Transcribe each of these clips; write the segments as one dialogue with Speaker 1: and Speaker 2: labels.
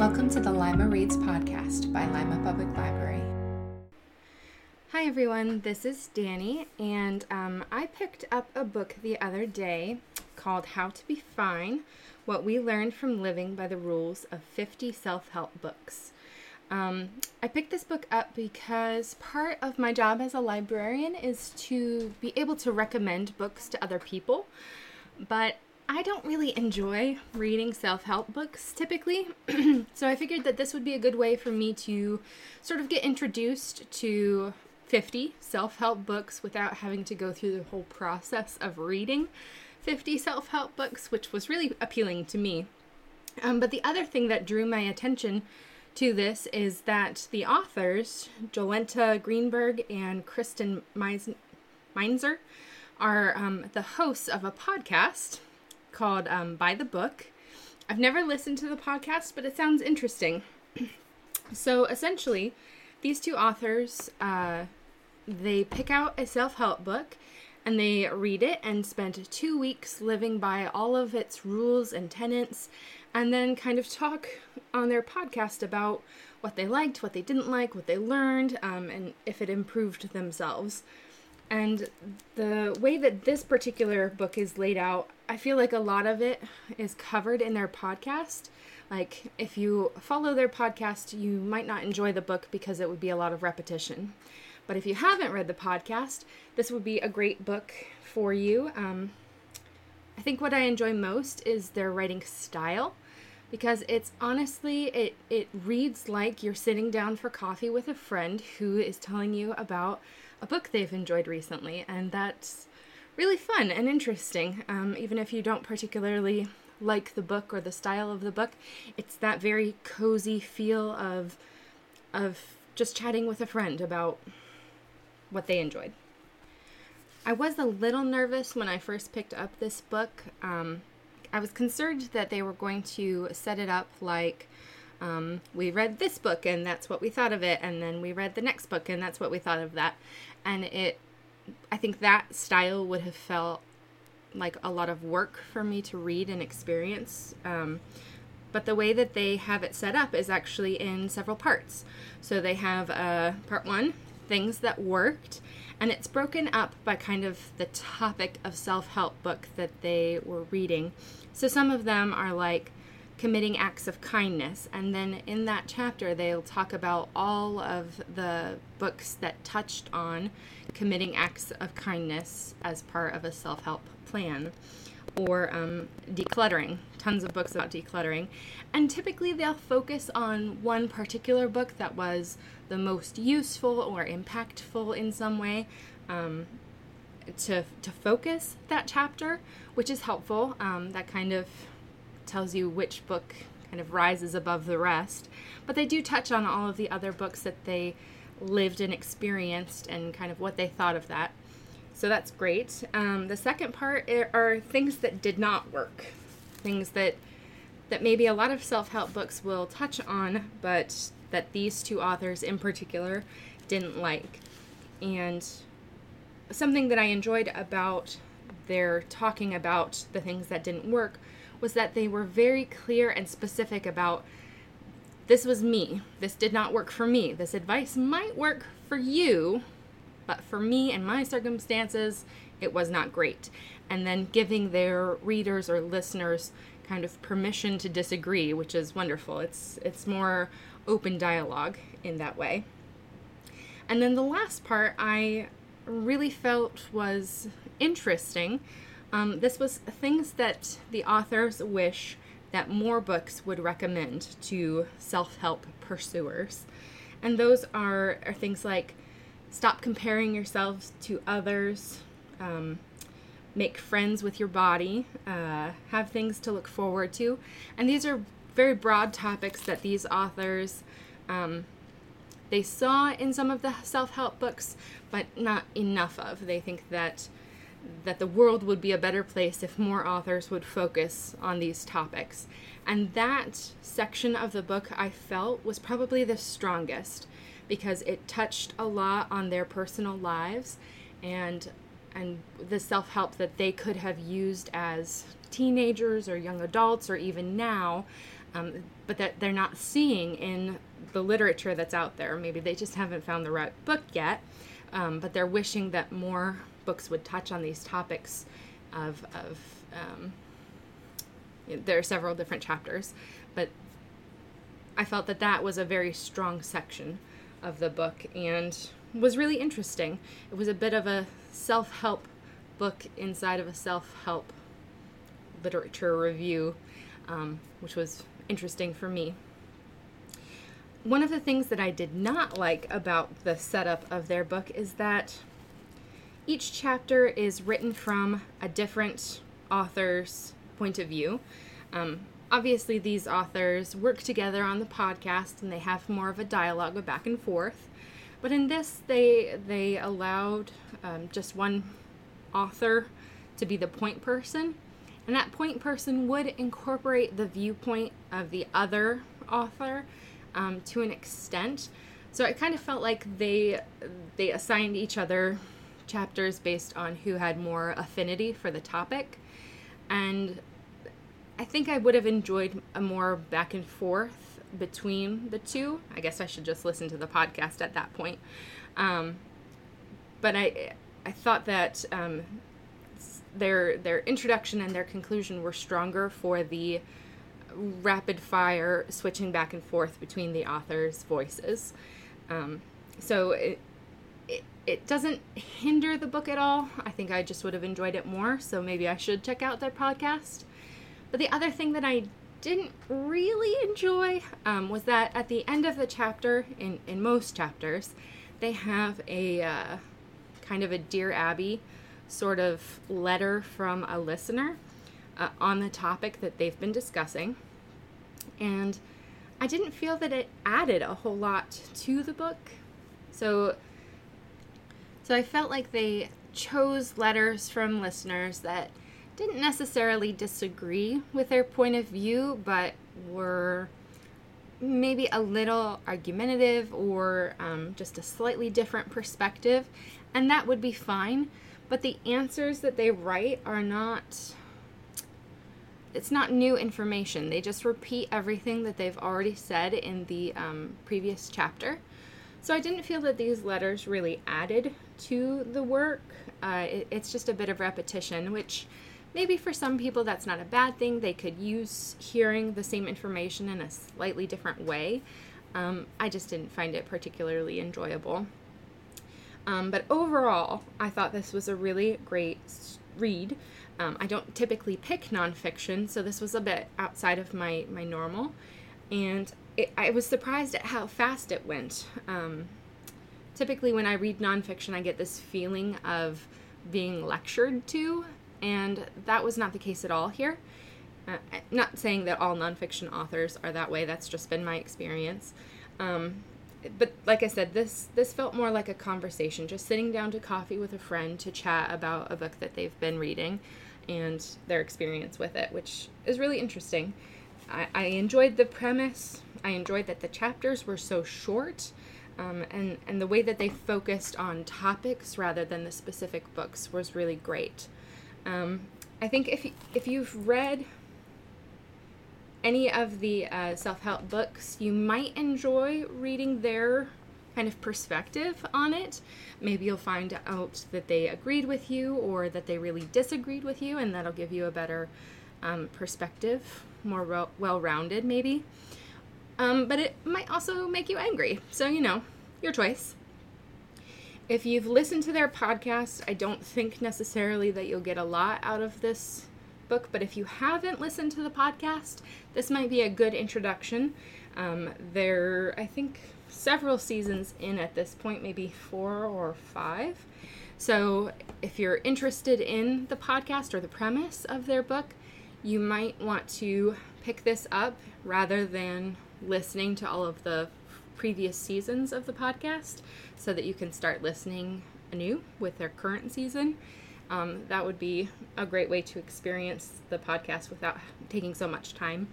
Speaker 1: Welcome to the Lima Reads podcast by Lima Public Library.
Speaker 2: Hi everyone, this is Danny, and um, I picked up a book the other day called How to Be Fine What We Learned from Living by the Rules of 50 Self Help Books. Um, I picked this book up because part of my job as a librarian is to be able to recommend books to other people, but I don't really enjoy reading self help books typically, so I figured that this would be a good way for me to sort of get introduced to 50 self help books without having to go through the whole process of reading 50 self help books, which was really appealing to me. Um, but the other thing that drew my attention to this is that the authors, Jolenta Greenberg and Kristen Meinzer, are um, the hosts of a podcast called um, By the Book. I've never listened to the podcast, but it sounds interesting. so essentially, these two authors, uh, they pick out a self-help book and they read it and spend two weeks living by all of its rules and tenets and then kind of talk on their podcast about what they liked, what they didn't like, what they learned, um, and if it improved themselves. And the way that this particular book is laid out, I feel like a lot of it is covered in their podcast. Like, if you follow their podcast, you might not enjoy the book because it would be a lot of repetition. But if you haven't read the podcast, this would be a great book for you. Um, I think what I enjoy most is their writing style because it's honestly it it reads like you're sitting down for coffee with a friend who is telling you about a book they've enjoyed recently, and that's really fun and interesting. Um, even if you don't particularly like the book or the style of the book, it's that very cozy feel of of just chatting with a friend about what they enjoyed. I was a little nervous when I first picked up this book. Um, I was concerned that they were going to set it up like um, we read this book and that's what we thought of it, and then we read the next book and that's what we thought of that. And it, I think that style would have felt like a lot of work for me to read and experience. Um, but the way that they have it set up is actually in several parts. So they have uh, part one, things that worked, and it's broken up by kind of the topic of self help book that they were reading. So some of them are like committing acts of kindness. And then in that chapter, they'll talk about all of the books that touched on committing acts of kindness as part of a self help plan or um, decluttering. Tons of books about decluttering. And typically they'll focus on one particular book that was the most useful or impactful in some way. Um, to, to focus that chapter, which is helpful. Um, that kind of tells you which book kind of rises above the rest. But they do touch on all of the other books that they lived and experienced and kind of what they thought of that. So that's great. Um, the second part are things that did not work, things that that maybe a lot of self-help books will touch on, but that these two authors in particular didn't like. And something that I enjoyed about their talking about the things that didn't work was that they were very clear and specific about this was me. This did not work for me. This advice might work for you, but for me and my circumstances, it was not great. And then giving their readers or listeners kind of permission to disagree, which is wonderful. It's it's more open dialogue in that way. And then the last part I really felt was interesting um, this was things that the authors wish that more books would recommend to self help pursuers. And those are, are things like stop comparing yourselves to others, um, make friends with your body, uh, have things to look forward to. And these are very broad topics that these authors. Um, they saw in some of the self-help books but not enough of they think that that the world would be a better place if more authors would focus on these topics. And that section of the book I felt was probably the strongest because it touched a lot on their personal lives and and the self-help that they could have used as teenagers or young adults or even now um, but that they're not seeing in the literature that's out there. Maybe they just haven't found the right book yet, um, but they're wishing that more books would touch on these topics of, of um, there are several different chapters, but I felt that that was a very strong section of the book and was really interesting. It was a bit of a self help book inside of a self help literature review, um, which was interesting for me. One of the things that I did not like about the setup of their book is that each chapter is written from a different author's point of view. Um, obviously, these authors work together on the podcast and they have more of a dialogue, a back and forth. But in this, they they allowed um, just one author to be the point person, and that point person would incorporate the viewpoint of the other author um, to an extent. So it kind of felt like they they assigned each other chapters based on who had more affinity for the topic, and I think I would have enjoyed a more back and forth between the two. I guess I should just listen to the podcast at that point. Um, but I I thought that um, their their introduction and their conclusion were stronger for the rapid fire switching back and forth between the authors' voices. Um, so it doesn't hinder the book at all. I think I just would have enjoyed it more. So maybe I should check out their podcast. But the other thing that I didn't really enjoy um, was that at the end of the chapter, in, in most chapters, they have a uh, kind of a Dear Abby sort of letter from a listener uh, on the topic that they've been discussing. And I didn't feel that it added a whole lot to the book. So so I felt like they chose letters from listeners that didn't necessarily disagree with their point of view, but were maybe a little argumentative or um, just a slightly different perspective, and that would be fine. But the answers that they write are not. It's not new information. They just repeat everything that they've already said in the um, previous chapter. So I didn't feel that these letters really added to the work. Uh, it, it's just a bit of repetition, which maybe for some people that's not a bad thing. They could use hearing the same information in a slightly different way. Um, I just didn't find it particularly enjoyable. Um, but overall, I thought this was a really great read. Um, I don't typically pick nonfiction, so this was a bit outside of my, my normal. And it, I was surprised at how fast it went. Um, typically, when I read nonfiction, I get this feeling of being lectured to and that was not the case at all here. Uh, not saying that all nonfiction authors are that way. That's just been my experience. Um, but like I said, this this felt more like a conversation, just sitting down to coffee with a friend to chat about a book that they've been reading and their experience with it, which is really interesting. I, I enjoyed the premise. I enjoyed that the chapters were so short. Um, and, and the way that they focused on topics rather than the specific books was really great. Um, I think if if you've read any of the uh, self help books, you might enjoy reading their kind of perspective on it. Maybe you'll find out that they agreed with you or that they really disagreed with you, and that'll give you a better um, perspective, more well rounded, maybe. Um, but it might also make you angry. So, you know, your choice. If you've listened to their podcast, I don't think necessarily that you'll get a lot out of this book, but if you haven't listened to the podcast, this might be a good introduction. Um, there, I think, several seasons in at this point, maybe four or five. So, if you're interested in the podcast or the premise of their book, you might want to pick this up rather than listening to all of the previous seasons of the podcast so that you can start listening anew with their current season. Um, that would be a great way to experience the podcast without taking so much time.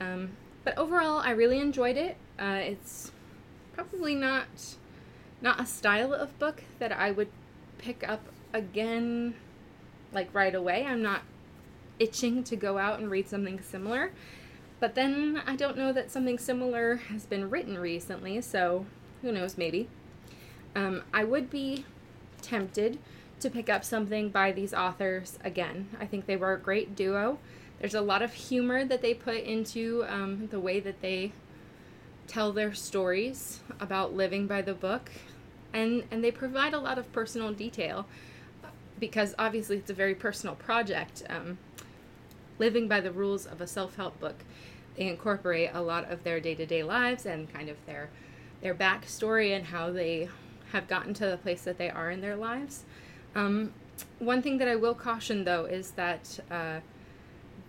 Speaker 2: Um, but overall, I really enjoyed it. Uh, it's probably not not a style of book that I would pick up again, like right away. I'm not itching to go out and read something similar. But then I don't know that something similar has been written recently, so who knows, maybe. Um, I would be tempted to pick up something by these authors again. I think they were a great duo. There's a lot of humor that they put into um, the way that they tell their stories about living by the book, and and they provide a lot of personal detail because obviously it's a very personal project. Um, living by the rules of a self-help book, they incorporate a lot of their day-to-day lives and kind of their their backstory and how they have gotten to the place that they are in their lives. Um, one thing that I will caution though is that uh,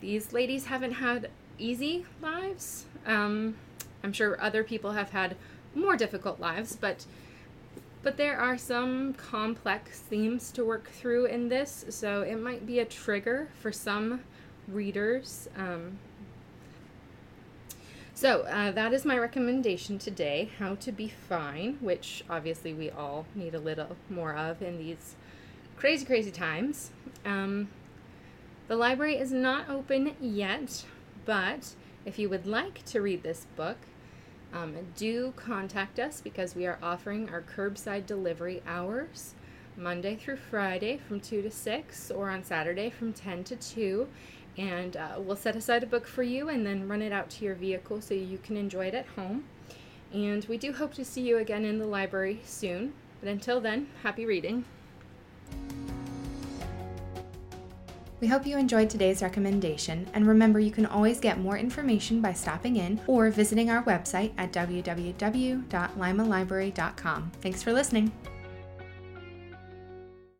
Speaker 2: these ladies haven't had easy lives. Um, I'm sure other people have had more difficult lives, but but there are some complex themes to work through in this, so it might be a trigger for some readers. Um, so uh, that is my recommendation today: how to be fine, which obviously we all need a little more of in these crazy, crazy times. Um, the library is not open yet, but if you would like to read this book, um, do contact us because we are offering our curbside delivery hours Monday through Friday from 2 to 6 or on Saturday from 10 to 2. And uh, we'll set aside a book for you and then run it out to your vehicle so you can enjoy it at home. And we do hope to see you again in the library soon. But until then, happy reading.
Speaker 1: We hope you enjoyed today's recommendation, and remember you can always get more information by stopping in or visiting our website at www.limalibrary.com. Thanks for listening.